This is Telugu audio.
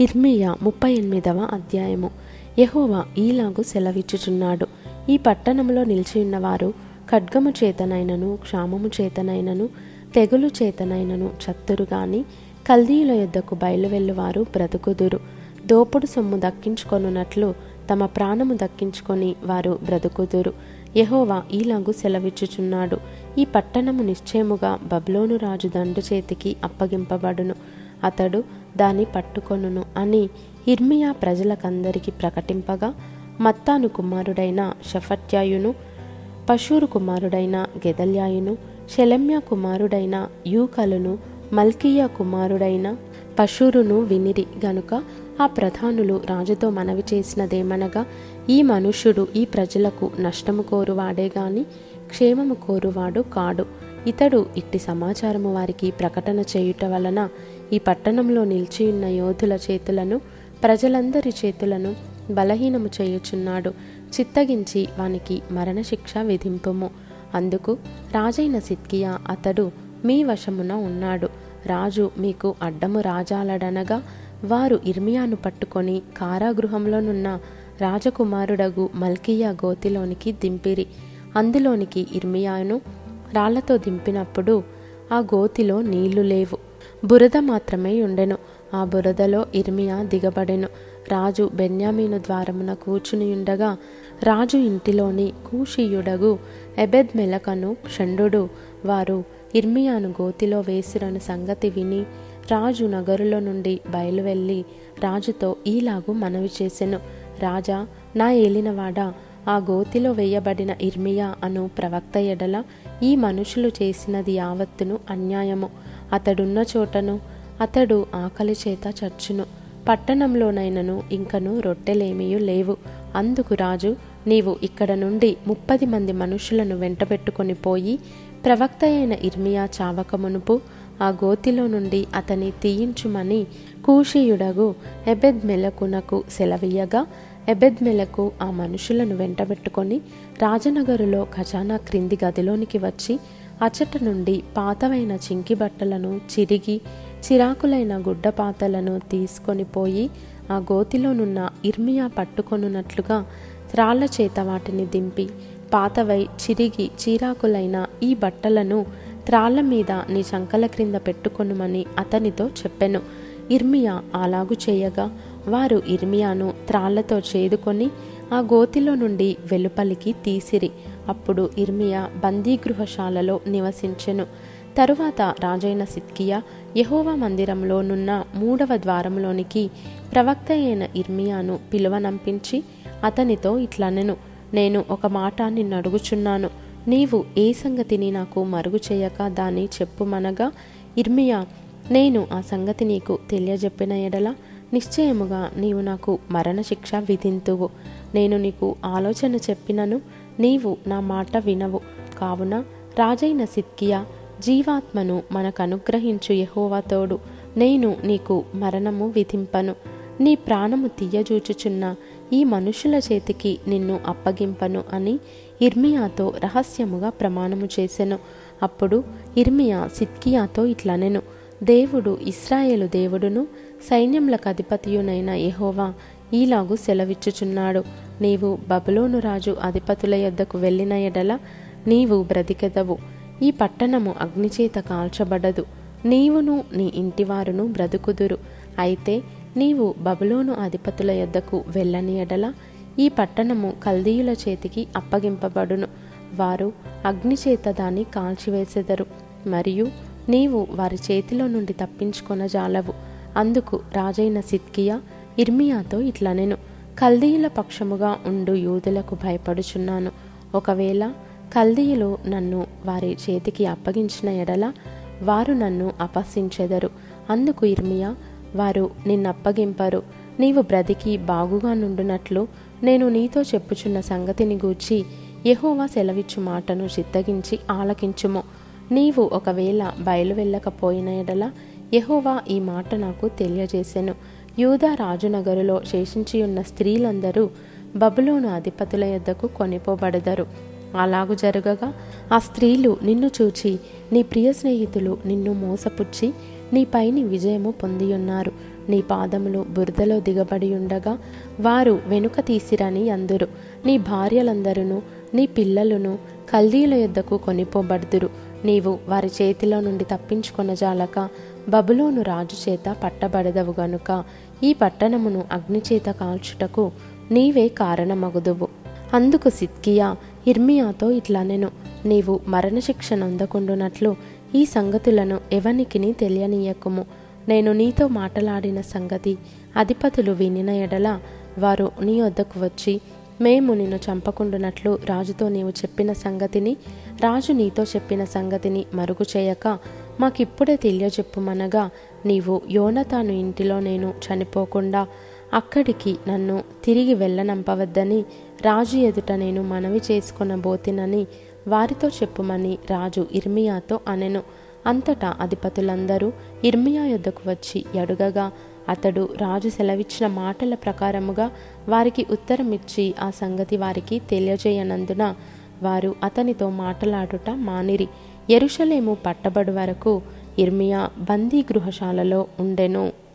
ఇర్మియా ముప్పై ఎనిమిదవ అధ్యాయము. యహోవా ఈలాగు సెలవిచ్చుచున్నాడు. ఈ పట్టణంలో నిలిచి ఉన్నవారు ఖడ్గము చేతనైనను క్షామము చేతనైనను తెగులు చేతనైనను చత్తురు గాని కల్దీయుల యొద్దకు బయలువెళ్ళువారు బ్రతుకుదురు. దోపుడు సొమ్ము దక్కించుకొనున్నట్లు తమ ప్రాణము దక్కించుకొని వారు బ్రతుకుదురు. యహోవా ఈలాగు సెలవిచ్చుచున్నాడు. ఈ పట్టణము నిశ్చయముగా బబ్లోను రాజు దండు చేతికి అప్పగింపబడును. అతడు దాన్ని పట్టుకొనును అని ఇర్మియా ప్రజలకందరికీ ప్రకటింపగా మత్తాను కుమారుడైన షఫట్యాయును పశూరు కుమారుడైన గెదల్యాయును శలమ్య కుమారుడైన యూకలును మల్కీయ కుమారుడైన పశూరును వినిరి గనుక ఆ ప్రధానులు రాజుతో మనవి చేసినదేమనగా ఈ మనుష్యుడు ఈ ప్రజలకు నష్టము కోరువాడే గాని క్షేమము కోరువాడు కాడు. ఇతడు ఇట్టి సమాచారము వారికి ప్రకటన చేయుట వలన ఈ పట్టణంలో నిలిచియున్న యోధుల చేతులను ప్రజలందరి చేతులను బలహీనము చేయుచున్నాడు. చిత్తగించి వానికి మరణశిక్ష విధింపుము. అందుకు రాజైన సిద్కియా అతడు మీ వశమున ఉన్నాడు. రాజు మీకు అడ్డము రాజాలడనగా వారు ఇర్మియాను పట్టుకొని కారాగృహంలోనున్న రాజకుమారుడగు మల్కియా గోతిలోనికి దింపిరి. అందులోనికి ఇర్మియాను రాళ్ళతో దింపినప్పుడు ఆ గోతిలో నీళ్ళు లేవు. బురద మాత్రమే ఉండెను. ఆ బురదలో ఇర్మియా దిగబడెను. రాజు బెన్యామీను ద్వారమున కూర్చుని ఉండగా రాజు ఇంటిలోని కూషియుడగు ఎబెద్ మెలకను షండు వారు ఇర్మియాను గోతిలో వేసిరను సంగతి విని రాజు నగరులో నుండి బయలువెళ్ళి రాజుతో ఈలాగు మనవి చేసెను. రాజా నా ఏలినవాడా ఆ గోతిలో వేయబడిన ఇర్మియా అను ప్రవక్త ఎడల ఈ మనుషులు చేసినది యావత్తును అన్యాయము. అతడున్న చోటను అతడు ఆకలి చేత చచ్చును. పట్టణంలోనైనను ఇంకను రొట్టెలేమియు లేవు. అందుకు రాజు నీవు ఇక్కడ నుండి ముప్పది మంది మనుషులను వెంటబెట్టుకొని పోయి ప్రవక్త అయిన ఇర్మియా చావకమునుపు ఆ గోతిలో నుండి అతని తీయించుమని కూషియుడగు ఎబెద్ మెలకునకు సెలవీయగా ఎబెద్ మెలకు ఆ మనుషులను వెంటబెట్టుకొని రాజనగరులో ఖజానా క్రింది గదిలోనికి వచ్చి అచట నుండి పాతవైన చింకి బట్టలను చిరిగి చిరాకులైన గుడ్డపాతలను తీసుకొని పోయి ఆ గోతిలోనున్న ఇర్మియా పట్టుకొనున్నట్లుగా త్రాళ్ళ చేత వాటిని దింపి పాతవై చిరిగి చీరాకులైన ఈ బట్టలను త్రాళ్ళ మీద నీ చంకల క్రింద పెట్టుకొనుమని అతనితో చెప్పెను. ఇర్మియా అలాగు చేయగా వారు ఇర్మియాను త్రాళ్ళతో చేదుకొని ఆ గోతిలో నుండి వెలుపలికి తీసిరి. అప్పుడు ఇర్మియా బందీగృహశాలలో నివసించెను. తరువాత రాజైన సిద్కియా యహోవా మందిరంలోనున్న మూడవ ద్వారంలోనికి ప్రవక్త అయిన ఇర్మియాను పిలువనంపించి అతనితో ఇట్లనెను నేను ఒక మాట నిన్నడుగుచున్నాను. నీవు ఏ సంగతిని నాకు మరుగు చేయక దాన్ని చెప్పుమనగా ఇర్మియా నేను ఆ సంగతి నీకు తెలియజెప్పిన ఎడల నిశ్చయముగా నీవు నాకు మరణశిక్ష విధింతువు. నేను నీకు ఆలోచన చెప్పినను నీవు నా మాట వినవు. కావున రాజైన సిద్కియా జీవాత్మను మనకు అనుగ్రహించు యహోవాతోడు నేను నీకు మరణము విధింపను. నీ ప్రాణము తీయజూచుచున్న ఈ మనుషుల చేతికి నిన్ను అప్పగింపను అని ఇర్మియాతో రహస్యముగా ప్రమాణము చేసెను. అప్పుడు ఇర్మియా సిద్కియాతో ఇట్లనెను. దేవుడు ఇస్రాయేలు దేవుడును సైన్యములకు అధిపతియునైన యహోవా ఈలాగు సెలవిచ్చుచున్నాడు. నీవు బబులోను రాజు అధిపతుల యొద్దకు వెళ్ళిన ఎడల నీవు బ్రతికెదవు. ఈ పట్టణము అగ్నిచేత కాల్చబడదు. నీవును నీ ఇంటివారును బ్రతుకుదురు. అయితే నీవు బబులోను అధిపతుల యొద్దకు వెళ్ళని ఎడల ఈ పట్టణము కల్దీయుల చేతికి అప్పగింపబడును. వారు అగ్నిచేత దాన్ని కాల్చివేసెదరు. మరియు నీవు వారి చేతిలో నుండి తప్పించుకొనజాలవు. అందుకు రాజైన సిద్కియా ఇర్మియాతో ఇట్లా నేను కల్దీయుల పక్షముగా ఉండు యూదులకు భయపడుచున్నాను. ఒకవేళ కల్దీయులు నన్ను వారి చేతికి అప్పగించిన ఎడల వారు నన్ను అపహసించెదరు. అందుకు ఇర్మియా వారు నిన్నప్పగింపరు. నీవు బ్రతికి బాగుగా నుండునట్లు నేను నీతో చెప్పుచున్న సంగతిని గూర్చి యహోవా సెలవిచ్చు మాటను చిత్తగించి ఆలకించుము. నీవు ఒకవేళ బయలు వెళ్ళకపోయిన ఎడల యహోవా ఈ మాట నాకు తెలియజేసెను. యూదా రాజునగరులో శేషించి ఉన్న స్త్రీలందరూ బబులోను అధిపతుల యొద్దకు కొనిపోబడదరు. అలాగు జరగగా ఆ స్త్రీలు నిన్ను చూచి నీ ప్రియ స్నేహితులు నిన్ను మోసపుచ్చి నీపైని విజయము పొందియున్నారు. నీ పాదములు బురదలో దిగబడి ఉండగా వారు వెనుక తీసిరని అందురు. నీ భార్యలందరూ నీ పిల్లలను కల్దీల యొద్దకు కొనిపోబడుదురు. నీవు వారి చేతిలో నుండి తప్పించుకొనజాలక బబులోను రాజు చేత పట్టబడదవు గనుక ఈ పట్టణమును అగ్నిచేత కాల్చుటకు నీవే కారణమగుదువు. అందుకు సిద్కియా ఇర్మియాతో ఇట్లా నేను. నీవు మరణశిక్ష నొందకుండునట్లు ఈ సంగతులను ఎవనికిని తెలియనీయకుము. నేను నీతో మాటలాడిన సంగతి అధిపతులు వినిన ఎడల వారు నీ వద్దకు వచ్చి మేము నిన్ను చంపకుండునట్లు రాజుతో నీవు చెప్పిన సంగతిని రాజు నీతో చెప్పిన సంగతిని మరుగు చేయక మాకిప్పుడే తెలియజెప్పుమనగా నీవు యోనతాను ఇంటిలో నేను చనిపోకుండా అక్కడికి నన్ను తిరిగి వెళ్ళనంపవద్దని రాజు ఎదుట నేను మనవి చేసుకొనబోతినని వారితో చెప్పుమని రాజు ఇర్మియాతో అనెను. అంతటా అధిపతులందరూ ఇర్మియా యొద్దకు వచ్చి అడుగగా అతడు రాజు సెలవిచ్చిన మాటల ప్రకారముగా వారికి ఉత్తరమిచ్చి ఆ సంగతి వారికి తెలియజేయనందున వారు అతనితో మాటలాడుట మానిరి. ఎరుషలేము పట్టబడు వరకు ఇర్మియా బందీ గృహశాలలో ఉండెను.